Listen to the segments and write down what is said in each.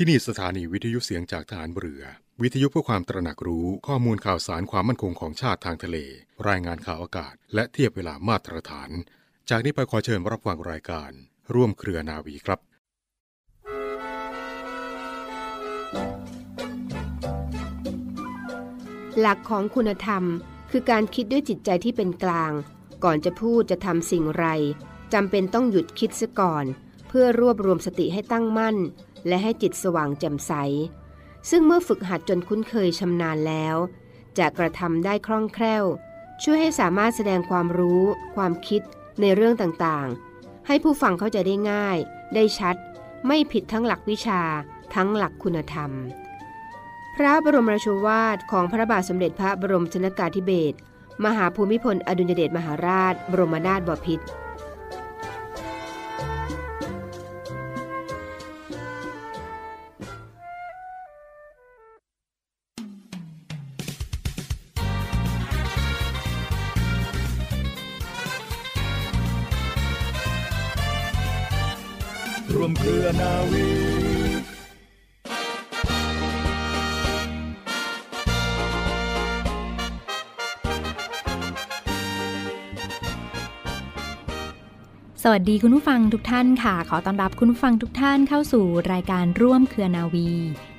ที่นี่สถานีวิทยุเสียงจากฐานเรือ วิทยุเพื่อความตระหนักรู้ข้อมูลข่าวสารความมั่นคงของชาติทางทะเล รายงานข่าวอากาศ และเทียบเวลามาตรฐาน จากนี้ไปขอเชิญรับฟังรายการ ร่วมเครือนาวีครับหลักของคุณธรรม คือการคิดด้วยจิตใจที่เป็นกลาง ก่อนจะพูดจะทำสิ่งไรจำเป็นต้องหยุดคิดซะก่อน เพื่อรวบรวมสติให้ตั้งมั่น และให้จิตสว่างแจ่มใส ซึ่งเมื่อฝึกหัดจนคุ้นเคยชำนาญแล้ว จะกระทำได้คล่องแคล่ว ช่วยให้สามารถแสดงความรู้ ความคิดในเรื่องต่างๆ ให้ผู้ฟังเข้าใจได้ง่าย ได้ชัด ไม่ผิดทั้งหลักวิชา ทั้งหลักคุณธรรม พระบรมราชวาทของพระบาทสมเด็จพระบรมชนกาธิเบศรมหาภูมิพลอดุลยเดชมหาราช บรมนาถบพิตร วัสดีคุณผู้ฟังทุกท่านค่ะ ขอต้อนรับคุณผู้ฟังทุกท่านเข้าสู่รายการร่วมเครือนาวี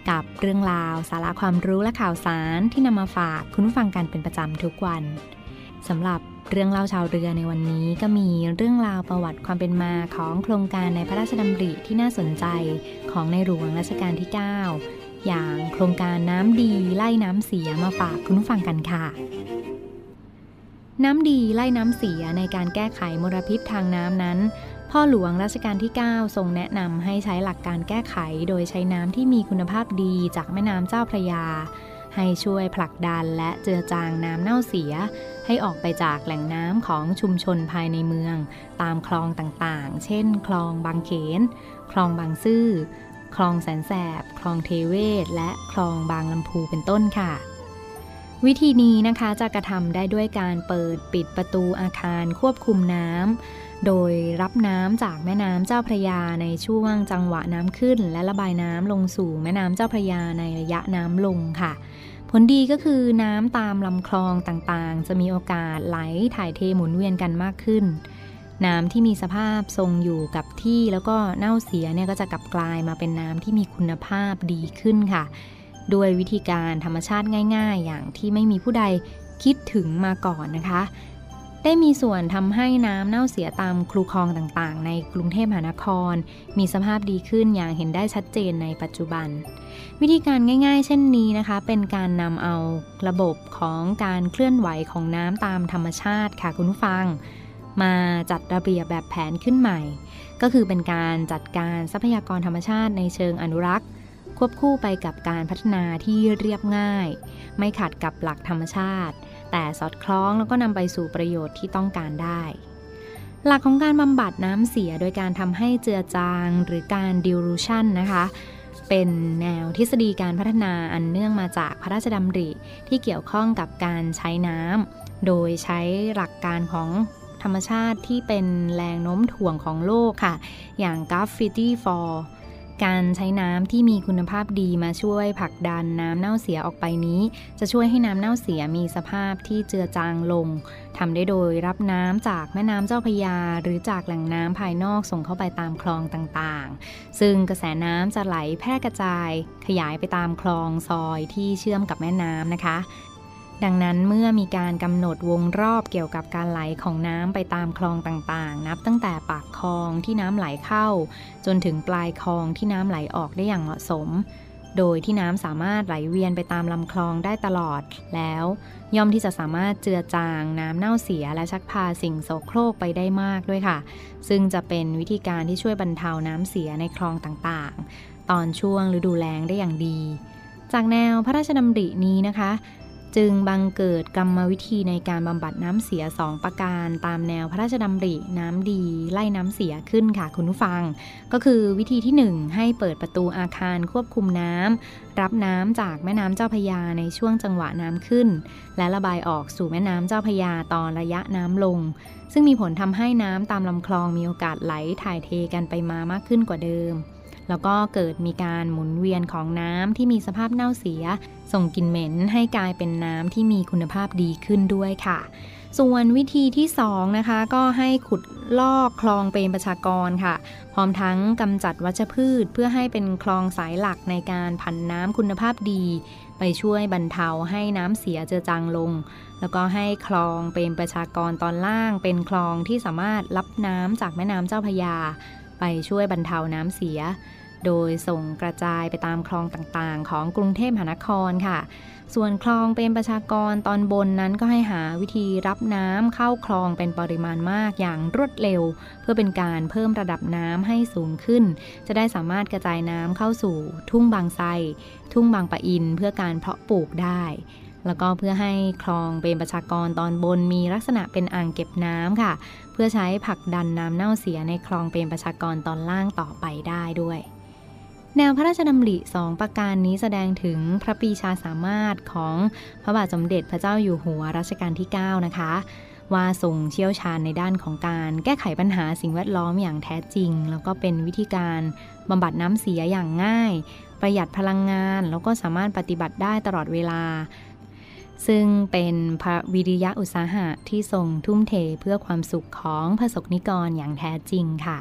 กับเรื่องราว สาระความรู้และข่าวสารที่นำมาฝากคุณผู้ฟังกันเป็นประจำทุกวันสำหรับเรื่องเล่าชาวเรือในวันนี้ก็มีเรื่องราวประวัติความเป็นมาของโครงการในพระราชดำริที่น่าสนใจของในหลวงรัชกาลที่ 9 อย่างโครงการน้ำดีไล่น้ำเสียมาฝากคุณผู้ฟังกันค่ะ น้ำดีไล่น้ำเสียในการแก้ไขมลพิษทางน้ำนั้น พ่อหลวงรัชกาลที่ 9 ทรงแนะนำให้ใช้หลักการแก้ไขโดยใช้น้ำที่มีคุณภาพดีจากแม่น้ำเจ้าพระยา ให้ช่วยผลักดันและเจือจางน้ำเน่าเสีย ให้ออกไปจากแหล่งน้ำของชุมชนภายในเมือง ตามคลองต่างๆ เช่น คลองบางเขน คลองบางซื่อ คลองแสนแสบ คลองเทเวศ และคลองบางลำพูเป็นต้นค่ะ วิธีนี้นะคะจะกระทำได้ด้วยการเปิดปิดประตูอาคารควบคุมน้ำโดยรับน้ำจากแม่น้ำเจ้าพระยาในช่วงจังหวะน้ำขึ้น และระบายน้ำลงสู่แม่น้ำเจ้าพระยาในระยะน้ำลงค่ะ ผลดีก็คือน้ำตามลำคลองต่างๆ จะมีโอกาสไหลถ่ายเทหมุนเวียนกันมากขึ้น น้ำที่มีสภาพทรงอยู่กับที่แล้วก็เน่าเสียเนี่ยก็จะกลับกลายมาเป็นน้ำที่มีคุณภาพดีขึ้นค่ะ ด้วยวิธีการธรรมชาติง่าย ๆ อย่างที่ไม่มีผู้ใดคิดถึงมาก่อนนะคะ ได้มีส่วนทำให้น้ำเน่าเสียตามคลูคลองต่างๆ ในกรุงเทพมหานคร มีสภาพดีขึ้นอย่างเห็นได้ชัดเจนในปัจจุบัน วิธีการง่าย ๆ เช่นนี้นะคะ เป็นการนำเอาระบบของการเคลื่อนไหวของน้ำตามธรรมชาติค่ะคุณผู้ฟัง มาจัดระเบียบแบบแผนขึ้นใหม่ ก็คือเป็นการจัดการทรัพยากรธรรมชาติในเชิงอนุรักษ์ ควบคู่ไปกับการพัฒนาที่เรียบง่าย ไม่ขัดกับหลักธรรมชาติ แต่สอดคล้องแล้วก็นำไปสู่ประโยชน์ที่ต้องการได้ หลักของการบำบัดน้ำเสียโดยการทำให้เจือจางหรือการดิวรูชันนะคะเป็นแนวทฤษฎีการพัฒนาอันเนื่องมาจากพระราชดำริที่เกี่ยวข้องกับการใช้น้ำ โดยใช้หลักการของธรรมชาติที่เป็นแรงโน้มถ่วงของโลกค่ะ อย่าง Gravity Force การใช้น้ำที่มีคุณภาพดีมาช่วยผลักดันน้ำเน่าเสียออกไปนี้ จะช่วยให้น้ำเน่าเสียมีสภาพที่เจือจางลงทำได้โดยรับน้ำจากแม่น้ำเจ้าพยา หรือจากแหล่งน้ำภายนอกส่งเข้าไปตามคลองต่างๆ ซึ่งกระแสน้ำจะไหลแพร่กระจาย ขยายไปตามคลองซอยที่เชื่อมกับแม่น้ำนะคะ ดังนั้นเมื่อมีการกำหนดวงรอบเกี่ยวกับการไหลของน้ำไปตามคลองต่างๆ นับตั้งแต่ปากคลองที่น้ำไหลเข้า จนถึงปลายคลองที่น้ำไหลออกได้อย่างเหมาะสม โดยที่น้ำสามารถไหลเวียนไปตามลำคลองได้ตลอดแล้ว ย่อมที่จะสามารถเจือจางน้ำเน่าเสียและชักพาสิ่งโสโครกไปได้มากด้วยค่ะ ซึ่งจะเป็นวิธีการที่ช่วยบรรเทาน้ำเสียในคลองต่างๆ ตอนช่วงฤดูแล้งได้อย่างดี จากแนวพระราชดำรินี้นะคะ จึงบังเกิดกรรมวิธีในการบำบัดน้ำเสีย2ประการ ตามแนวพระราชดำริน้ำดีไล่น้ำเสียขึ้นค่ะคุณผู้ฟัง ก็คือวิธีที่ 1 ให้เปิดประตูอาคารควบคุมน้ำรับน้ำจากแม่น้ำเจ้าพยาในช่วงจังหวะน้ำขึ้น และระบายออกสู่แม่น้ำเจ้าพยาตอนระยะน้ำลง ซึ่งมีผลทำให้น้ำตามลำคลองมีโอกาสไหลถ่ายเทกันไปมามากขึ้นกว่าเดิม แล้วก็เกิดมีการหมุนเวียนของน้ำที่มีสภาพเน่าเสีย ส่งกลิ่นเหม็นให้กลายเป็นน้ำที่มีคุณภาพดีขึ้นด้วยค่ะ ส่วนวิธีที่2นะคะก็ให้ขุดลอกคลองเป็นประชากรค่ะ พร้อมทั้งกำจัดวัชพืช เพื่อให้เป็นคลองสายหลักในการผันน้ำคุณภาพดี ไปช่วยบรรเทาให้น้ำเสียเจือจางลง แล้วก็ให้คลองเป็นประชากรตอนล่าง เป็นคลองที่สามารถรับน้ำจากแม่น้ำเจ้าพยา ไปช่วยบรรเทาน้ำเสีย โดยส่งกระจายไปตามคลองต่างๆ ของกรุงเทพมหานครค่ะ ส่วนคลองเป็นประชากรตอนบนนั้นก็ให้หาวิธีรับน้ำเข้าคลองเป็นปริมาณมากอย่างรวดเร็ว เพื่อเป็นการเพิ่มระดับน้ำให้สูงขึ้น จะได้สามารถกระจายน้ำเข้าสู่ทุ่งบางไทรทุ่งบางปะอินเพื่อการเพาะปลูกได้แล้วก็เพื่อให้คลองเป็นประชากรตอนบนมีลักษณะเป็นอ่างเก็บน้ำค่ะ เพื่อใช้ผลักดันน้ำเน่าเสียในคลองเป็นประชากรตอนล่างต่อไปได้ด้วย แนวพระราชดำริสองประการนี้แสดงถึงพระปีชาสามารถของพระบาทสมเด็จพระเจ้าอยู่หัวรัชกาลที่ 9 นะคะ ว่าทรงเชี่ยวชาญในด้านของการแก้ไขปัญหาสิ่งแวดล้อมอย่างแท้จริง แล้วก็เป็นวิธีการบำบัดน้ำเสียอย่างง่าย ประหยัดพลังงาน แล้วก็สามารถปฏิบัติได้ตลอดเวลา ซึ่งเป็นพระวิริยะอุตสาหะที่ทรงทุ่มเทเพื่อความสุขของพระสกนิกรอย่างแท้จริงค่ะ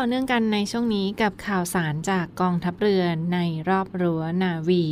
ต่อเนื่องกันในช่วงนี้กับข่าวสารจากกองทัพเรือในรอบรั้วนาวี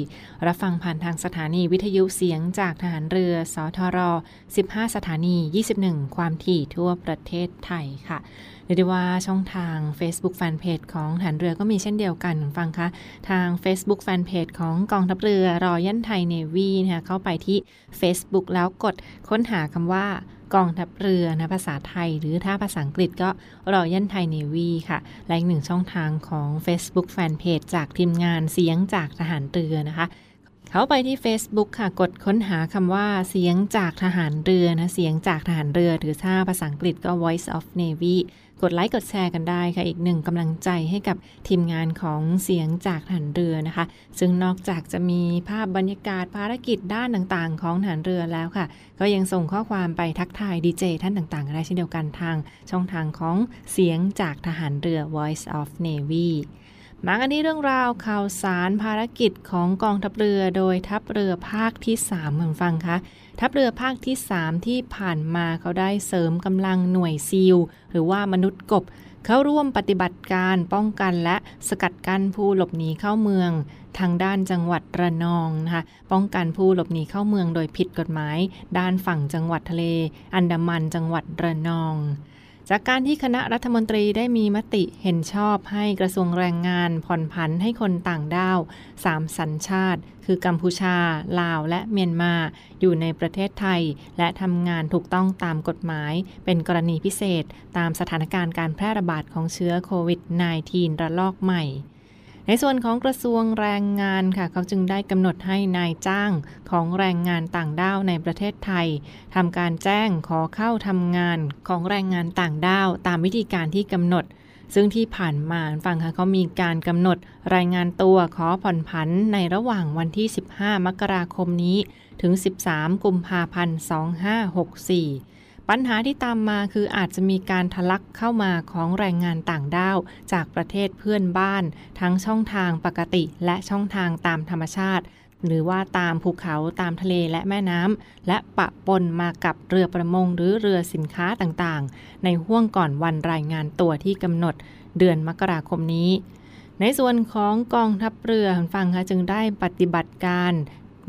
รับฟังผ่านทางสถานีวิทยุเสียงจากทหารเรือ สทร 15 สถานี 21 ความถี่ทั่วประเทศไทยค่ะ เรียกได้ว่าช่องทาง Facebook Fanpage ของฐานเรือก็มีเช่นเดียวกันฟังคะทาง Facebook Fanpage ของกองทัพเรือรอยันไทยเนวีนะคะเข้าไปที่ Facebook แล้วกดค้นหาคำว่ากองทัพเรือนะภาษาไทย หรือถ้าภาษาอังกฤษก็รอยันไทยเนวีค่ะ และอีกหนึ่งช่องทางของ Facebook Fanpage จากทีมงานเสียงจากทหารเรือนะคะ เข้าไปที่ Facebook ค่ะ กดค้นหาคำว่าเสียงจากทหารเรือนะ เสียงจากทหารเรือหรือถ้าภาษาอังกฤษก็ Voice of Navy กดไลค์กดแชร์กันได้ค่ะ อีกหนึ่งกำลังใจให้กับทีมงานของเสียงจากฐานเรือนะคะ ซึ่งนอกจากจะมีภาพบรรยากาศภารกิจด้านต่างๆ ของฐานเรือแล้วค่ะ ก็ยังส่งข้อความไปทักทายดีเจท่านต่างๆได้เช่นเดียวกันทางช่องทางของเสียงจากทหารเรือ Voice of Navy มากันที่เรื่องราวข่าวสารภารกิจของกองทัพเรือโดยทัพเรือภาคที่3เหมือนฟังคะทัพเรือภาคที่ 3 ที่ผ่านมาเขาได้เสริมกำลังหน่วยซีล หรือว่ามนุษย์กบ เข้าร่วมปฏิบัติการป้องกันและสกัดกั้นผู้หลบหนีเข้าเมือง ทางด้านจังหวัดระนองนะคะป้องกันผู้หลบหนีเข้าเมืองโดยผิดกฎหมาย ด้านฝั่งจังหวัดทะเล อันดามันจังหวัดระนอง จากการที่คณะรัฐมนตรีได้มีมติเห็นชอบให้กระทรวงแรงงานผ่อนผันให้คนต่างด้าวสามสัญชาติ คือกัมพูชา ลาว และเมียนมา อยู่ในประเทศไทย และทำงานถูกต้องตามกฎหมาย เป็นกรณีพิเศษ ตามสถานการณ์การแพร่ระบาดของเชื้อโควิด -19 ระลอกใหม่ ในส่วนของกระทรวงแรงงานค่ะ เขาจึงได้กำหนดให้นายจ้างของแรงงานต่างด้าวในประเทศไทยทำการแจ้งขอเข้าทำงานของแรงงานต่างด้าว ตามวิธีการที่กำหนด ซึ่งที่ผ่านมาฟังค่ะเขามีการกำหนดรายงานตัวขอผ่อนผันในระหว่างวันที่ 15 มกราคมนี้ ถึง 13 กุมภาพันธ์ 2564 ปัญหาที่ตามมาคืออาจจะมีการทะลักเข้ามาของแรงงานต่างด้าว จากประเทศเพื่อนบ้าน ทั้งช่องทางปกติและช่องทางตามธรรมชาติ หรือว่าตามภูเขาตามทะเลและแม่น้ำและปะปนมากับเรือประมงหรือเรือสินค้าต่างๆ ในห่วงก่อนวันรายงานตัวที่กำหนด เดือนมกราคมนี้ในส่วนของกองทัพเรือฟังคะจึงได้ปฏิบัติการ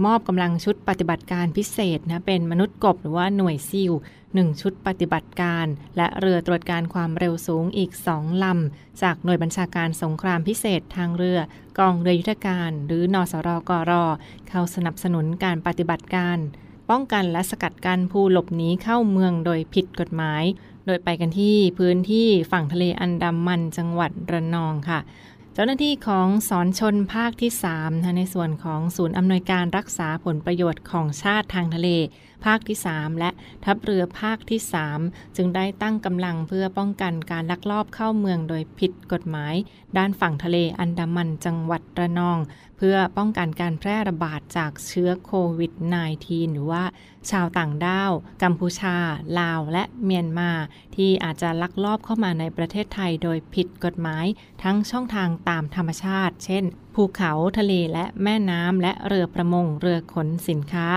มอบกำลังชุดปฏิบัติการพิเศษนะเป็นมนุษย์กบหรือว่าหน่วยซิล1 ชุดปฏิบัติการ และเรือตรวจการความเร็วสูงอีก 2 ลำ จากหน่วยบัญชาการสงครามพิเศษทางเรือ กองเรือยุทธการ หรือนอสรกร เข้าสนับสนุนการปฏิบัติการ ป้องกันและสกัดกั้นผู้หลบหนีเข้าเมืองโดยผิดกฎหมาย โดยไปกันที่พื้นที่ฝั่งทะเลอันดามันจังหวัดระนองค่ะ เจ้าหน้าที่ของสอนชนภาคที่3ในส่วนของศูนย์อำนวยการรักษาผลประโยชน์ของชาติทางทะเลภาคที่ 3 และทัพเรือภาคที่ 3 จึงได้ตั้งกำลังเพื่อป้องกันการลักลอบเข้าเมืองโดยผิดกฎหมาย ด้านฝั่งทะเลอันดามันจังหวัดระนอง เพื่อป้องกันการแพร่ระบาดจากเชื้อโควิด -19 หรือว่า ชาวต่างด้าว กัมพูชา ลาว และเมียนมา ที่อาจจะลักลอบเข้ามาในประเทศไทยโดยผิดกฎหมาย ทั้งช่องทางตามธรรมชาติ เช่น ภูเขาทะเลและแม่น้ำและเรือประมงเรือขนสินค้า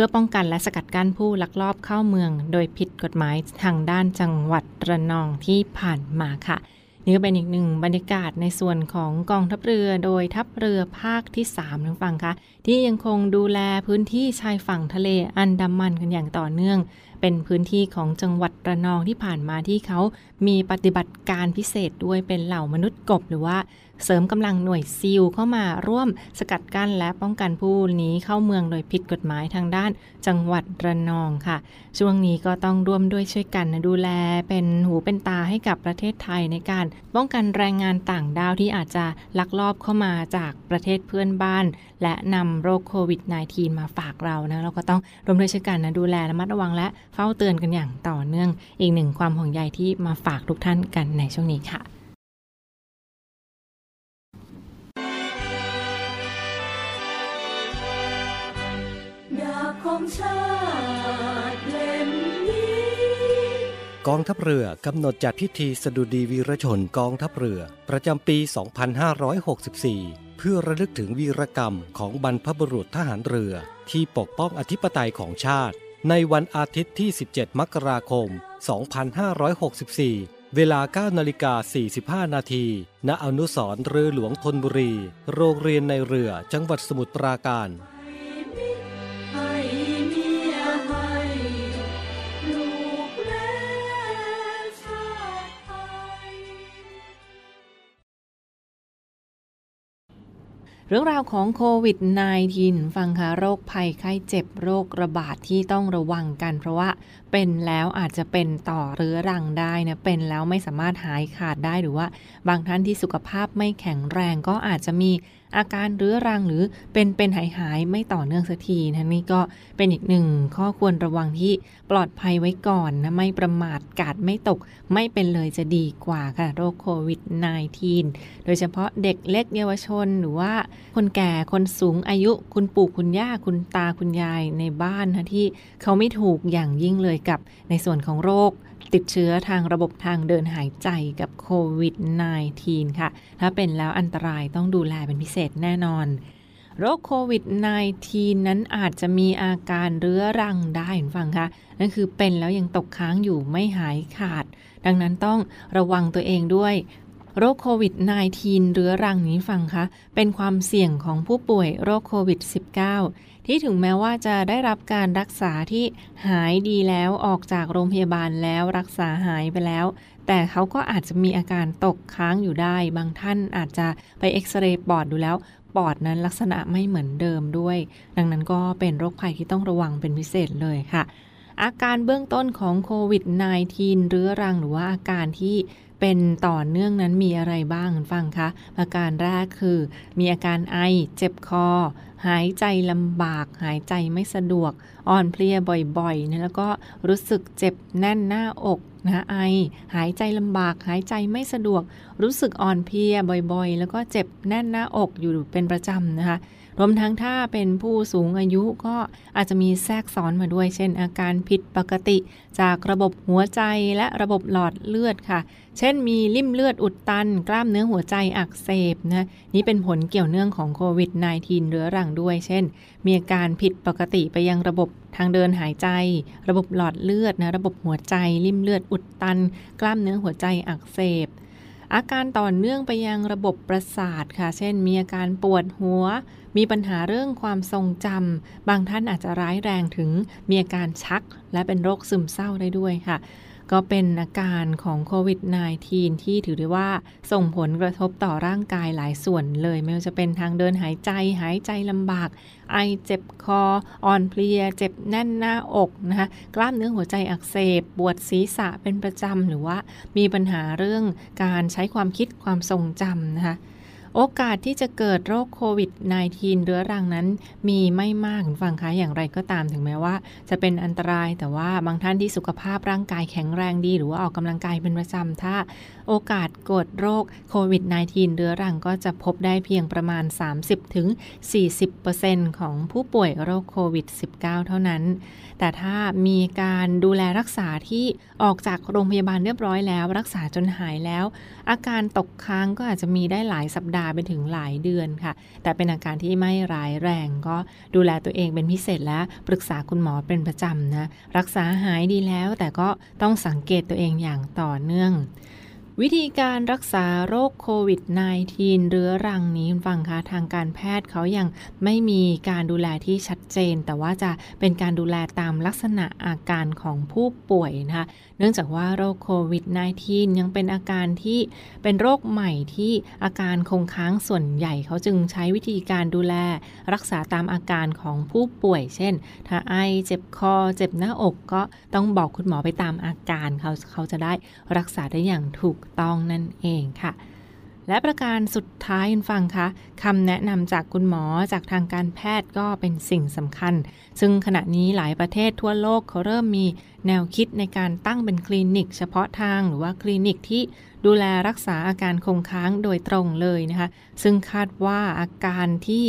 พื่อป้องกันและสกัดกั้นผู้ลักลอบเข้าเมือง โดยผิดกฎหมายทางด้านจังหวัดระนองที่ผ่านมาค่ะนี่ก็เป็นอีกหนึ่งบรรยากาศในส่วนของกองทัพเรือโดยทัพเรือภาคที่3ทั้งฟังคะที่ยังคงดูแลพื้นที่ชายฝั่งทะเลอันดามันกันอย่างต่อเนื่อง เป็นพื้นที่ของจังหวัดระนองที่ผ่านมาที่เขามีปฏิบัติการพิเศษด้วยเป็นเหล่ามนุษย์กบ หรือว่าเสริมกำลังหน่วยซิลเข้ามาร่วมสกัดกั้นและป้องกันผู้หนีเข้าเมืองโดยผิดกฎหมายทางด้านจังหวัดระนองค่ะ ช่วงนี้ก็ต้องร่วมด้วยช่วยกันดูแลเป็นหูเป็นตาให้กับประเทศไทยในการป้องกันแรงงานต่างด้าวที่อาจจะลักลอบเข้ามาจากประเทศเพื่อนบ้าน และนำโรคโควิด -19 มาฝากเรานะเราก็ต้องร่วมด้วยช่วยกันนะดูแลระมัดระวังและเฝ้าเตือนกันอย่างต่อเนื่อง อีกหนึ่งความห่วงใยที่มาฝากทุกท่านกันในช่วงนี้ค่ะของชาติเล่มนี้กองทัพเรือกำหนดจัดพิธีสดุดีวีรชนกองทัพเรือ ประจำปี 2564 เพื่อระลึกถึงวีรกรรมของบรรพบุรุษทหารเรือที่ปกป้องอธิปไตยของชาติ ในวันอาทิตย์ที่ 17 มกราคม 2564 เวลา 9 นาฬิกา 45 นาที ณ อนุสรเรือหลวงธนบุรี โรงเรียนในเรือ จังหวัดสมุทรปราการ เรื่องราวของโควิด -19 ฟังค่ะโรคภัยไข้เจ็บโรคระบาดที่ต้องระวังกัน เพราะว่าเป็นแล้วอาจจะเป็นต่อเรื้อรังได้นะเป็นแล้วไม่สามารถหายขาดได้หรือว่า บางท่านที่สุขภาพไม่แข็งแรงก็อาจจะมี อาการเรื้อรังหรือเป็นเป็นหายหายไม่ต่อเนื่องสักทีนะนี่ก็เป็นอีกหนึ่งข้อควรระวังที่ปลอดภัยไว้ก่อนนะไม่ประมาทกาดไม่ตกไม่เป็นเลยจะดีกว่าค่ะโรคโควิด -19 โดยเฉพาะเด็กเล็กเยาวชนหรือว่าคนแก่คนสูงอายุคุณปู่คุณย่าคุณตาคุณยายในบ้านนะที่เขาไม่ถูกอย่างยิ่งเลยกับในส่วนของโรค ติดเชื้อทางระบบทางเดินหายใจกับโควิด -19 ค่ะ ถ้าเป็นแล้วอันตรายต้องดูแลเป็นพิเศษแน่นอน โรคโควิด -19 นั้นอาจจะมีอาการเรื้อรังได้เห็นฟังคะนั่นคือเป็นแล้วยังตกค้างอยู่ไม่หายขาด ดังนั้นต้องระวังตัวเองด้วยโรคโควิด -19 เรื้อรังนี้ฟังคะ เป็นความเสี่ยงของผู้ป่วยโรคโควิด -19 ที่ถึงแม้ว่าจะได้รับการรักษาที่หายดีแล้วออกจากโรงพยาบาลแล้วรักษาหายไปแล้ว แต่เขาก็อาจจะมีอาการตกค้างอยู่ได้ บางท่านอาจจะไปเอ็กซเรย์ปอดดูแล้ว ปอดนั้นลักษณะไม่เหมือนเดิมด้วย ดังนั้นก็เป็นโรคภัยที่ต้องระวังเป็นพิเศษเลยค่ะอาการเบื้องต้นของโควิด -19 เรื้อรังหรือว่าอาการที่ เป็นต่อเนื่องนั้นมีอะไรบ้างฟังคะอาการแรกคือ มีอาการไอเจ็บคอ หายใจลำบาก หายใจไม่สะดวก อ่อนเพลียบ่อยๆนะแล้วก็รู้สึกเจ็บแน่นหน้าอกนะไอ หายใจลำบาก หายใจไม่สะดวก รู้สึกอ่อนเพลียบ่อยๆ แล้วก็เจ็บแน่นหน้าอกอยู่เป็นประจำนะคะ รวมทั้งถ้าเป็นผู้สูงอายุก็อาจจะมีแทรกซ้อนมาด้วย เช่น อาการผิดปกติ จากระบบหัวใจและระบบหลอดเลือดค่ะ เช่นมีลิ่มเลือดอุดตัน กล้ามเนื้อหัวใจอักเสบนะนี่เป็นผลเกี่ยวเนื่องของโควิด -19 เรื้อรังด้วย เช่น มีอาการผิดปกติไปยังระบบทางเดินหายใจ ระบบหลอดเลือดนะระบบหัวใจ ลิ่มเลือดอุดตัน กล้ามเนื้อหัวใจอักเสบ อาการต่อเนื่องไปยังระบบประสาทค่ะ เช่น มีอาการปวดหัว มีปัญหาเรื่องความทรงจำ บางท่านอาจจะร้ายแรงถึงมีอาการชัก และเป็นโรคซึมเศร้าได้ด้วยค่ะ ก็เป็นอาการของโควิด -19 ที่ถือได้ว่าส่งผลกระทบต่อร่างกายหลายส่วนเลย ไม่ว่าจะเป็นทางเดินหายใจหายใจลำบาก ไอเจ็บคอ อ่อนเพลีย เจ็บแน่นหน้าอกนะคะกล้ามเนื้อหัวใจอักเสบ ปวดศีรษะเป็นประจำ หรือว่ามีปัญหาเรื่องการใช้ความคิดความทรงจำนะคะ โอกาสที่จะเกิดโรคโควิด -19 เรื้อรังนั้นมีไม่มากคุณฟังคะอย่างไรก็ตามถึงแม้ว่า จะเป็นอันตรายแต่ว่าบางท่านที่สุขภาพร่างกายแข็งแรงดี หรือว่าออกกำลังกายเป็นประจำถ้า โอกาสเกิดโรคโควิด -19 เรื้อรังก็จะพบได้เพียงประมาณ 30-40%ของผู้ป่วยโรคโควิด -19 เท่านั้น แต่ถ้ามีการดูแลรักษาที่ออกจากโรงพยาบาลเรียบร้อยแล้ว รักษาจนหายแล้ว อาการตกค้างก็อาจจะมีได้หลายสัปดาห์ไปถึงหลายเดือนค่ะ แต่เป็นอาการที่ไม่ร้ายแรงก็ดูแลตัวเองเป็นพิเศษและปรึกษาคุณหมอเป็นประจำนะ รักษาหายดีแล้วแต่ก็ต้องสังเกตตัวเองอย่างต่อเนื่อง วิธีการรักษาโรคโควิด -19 เรื้อรังนี้คุณฟังคะทางการแพทย์เขายังไม่มีการดูแลที่ชัดเจน แต่ว่าจะเป็นการดูแลตามลักษณะอาการของผู้ป่วยนะคะเนื่องจากว่าโรคโควิด -19 ยังเป็นอาการที่เป็นโรคใหม่ที่อาการคงค้างส่วนใหญ่เขาจึงใช้วิธีการดูแลรักษาตามอาการของผู้ป่วย เช่น ถ้าไอเจ็บคอ เจ็บหน้าอกก็ต้องบอกคุณหมอไปตามอาการเขาเขาจะได้รักษาได้อย่างถูกต้องนั่นเองค่ะ และประการสุดท้ายคุณฟังคะคำแนะนำจากคุณหมอจากทางการแพทย์ก็เป็นสิ่งสำคัญ ซึ่งขณะนี้หลายประเทศทั่วโลกเขาเริ่มมีแนวคิดในการตั้งเป็นคลินิก เฉพาะทางหรือว่าคลินิกที่ดูแลรักษาอาการคงค้างโดยตรงเลยนะคะ ซึ่งคาดว่าอาการที่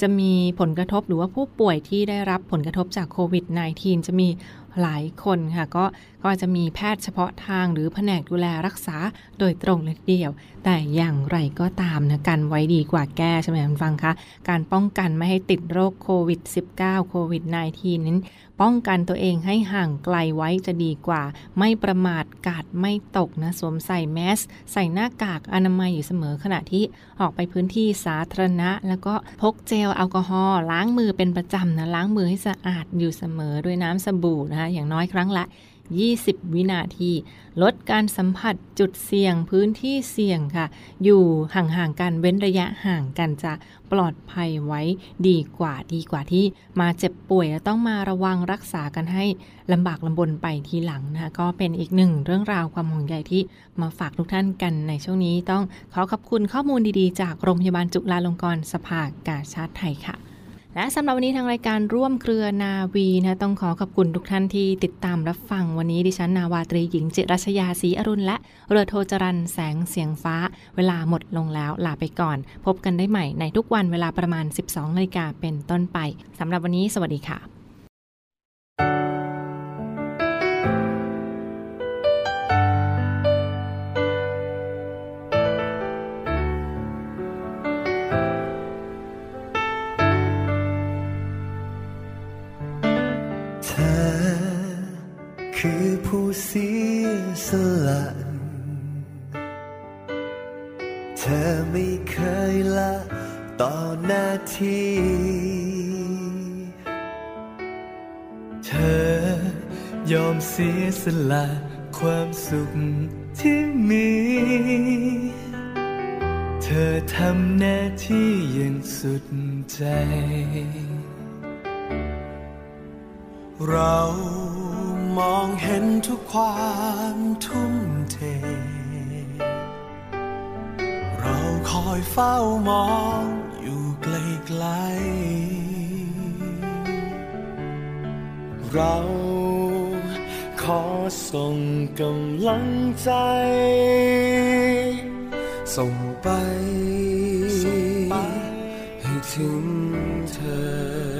จะมีผลกระทบหรือว่าผู้ป่วยที่ได้รับผลกระทบจากโควิด -19 จะมี หลายคนค่ะ ก็ก็จะมีแพทย์เฉพาะทางหรือแผนกดูแลรักษาโดยตรงเลยเดียว แต่อย่างไรก็ตามนะกันไว้ดีกว่าแก้ใช่ไหมคุณฟังคะ การป้องกันไม่ให้ติดโรคโควิด -19 โควิด -19 นั้น ป้องกันตัวเองให้ห่างไกลไว้จะดีกว่า ไม่ประมาทกาดไม่ตกนะสวมใส่แมส ใส่หน้ากากอนามัยอยู่เสมอขณะที่ออกไปพื้นที่สาธารณะ แล้วก็พกเจลแอลกอฮอล์ล้างมือเป็นประจำนะล้างมือให้สะอาดอยู่เสมอด้วยน้ำสบู่นะคะอย่างน้อยครั้งละ 20 วินาที ลดการสัมผัสจุดเสี่ยงพื้นที่เสี่ยงค่ะ อยู่ห่างๆกันเว้นระยะห่างกันจะปลอดภัยไว้ดีกว่าดีกว่าที่มาเจ็บป่วยต้องมาระวังรักษากันให้ลำบากลำบนไปทีหลังนะคะก็เป็นอีกหนึ่งเรื่องราวความห่วงใยที่มาฝากทุกท่านกันในช่วงนี้ต้องขอขอบคุณข้อมูลดีๆ จากโรงพยาบาลจุฬาลงกรณ์สภากาชาติไทยค่ะ และสำหรับวันนี้ทางรายการร่วมเครือนาวีนะต้องขอขอบคุณทุกท่านที่ติดตามรับฟังวันนี้ดิฉันนาวาตรีหญิงจิรัชยาศรีอรุณและเรือโทจรันแสงเสียงฟ้า เวลาหมดลงแล้วลาไปก่อน พบกันได้ใหม่ในทุกวันเวลาประมาณ 12นาฬิกาเป็นต้นไปสำหรับวันนี้สวัสดีค่ะ สียสละความสุขที่มี เธอทำหน้าที่อย่างสุดใจ เรามองเห็นทุกความทุ่มเท เราคอยเฝ้ามองอยู่ไกลๆเรา อส่งกำลังใจ ส่งไป ให้ถึงเธอ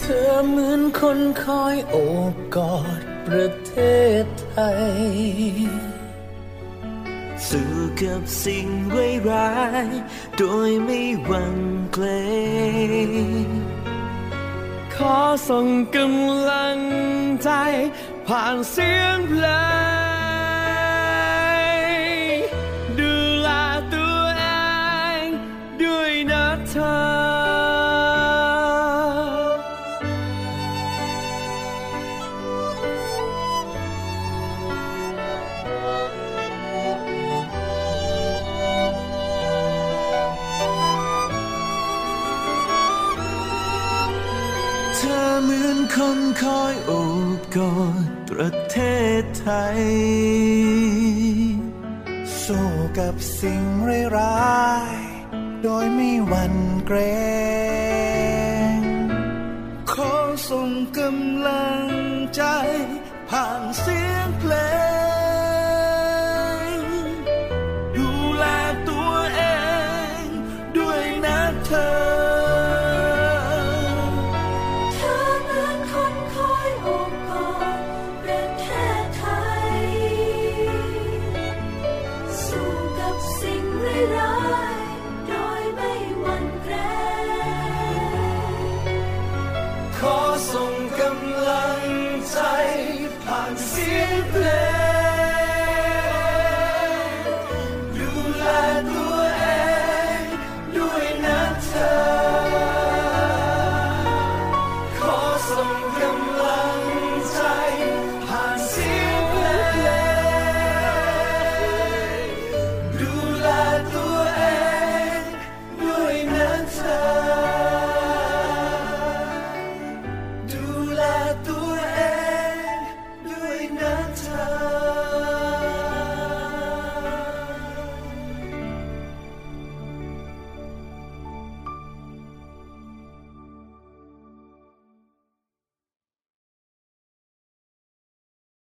เธอเหมือนคนคอยโอบกอดประเทศไทย สู้กับสิ่งร้ายๆโดยไม่หวั่นเกรง ขอส่งกำลังใจผ่านเสียงเพลง อยโอบกอดประเทศไทย สู้กับสิ่งร้ายโดยไม่หวั่นเกรงขอส่งกำลังใจผ่านเสียงเพลง ข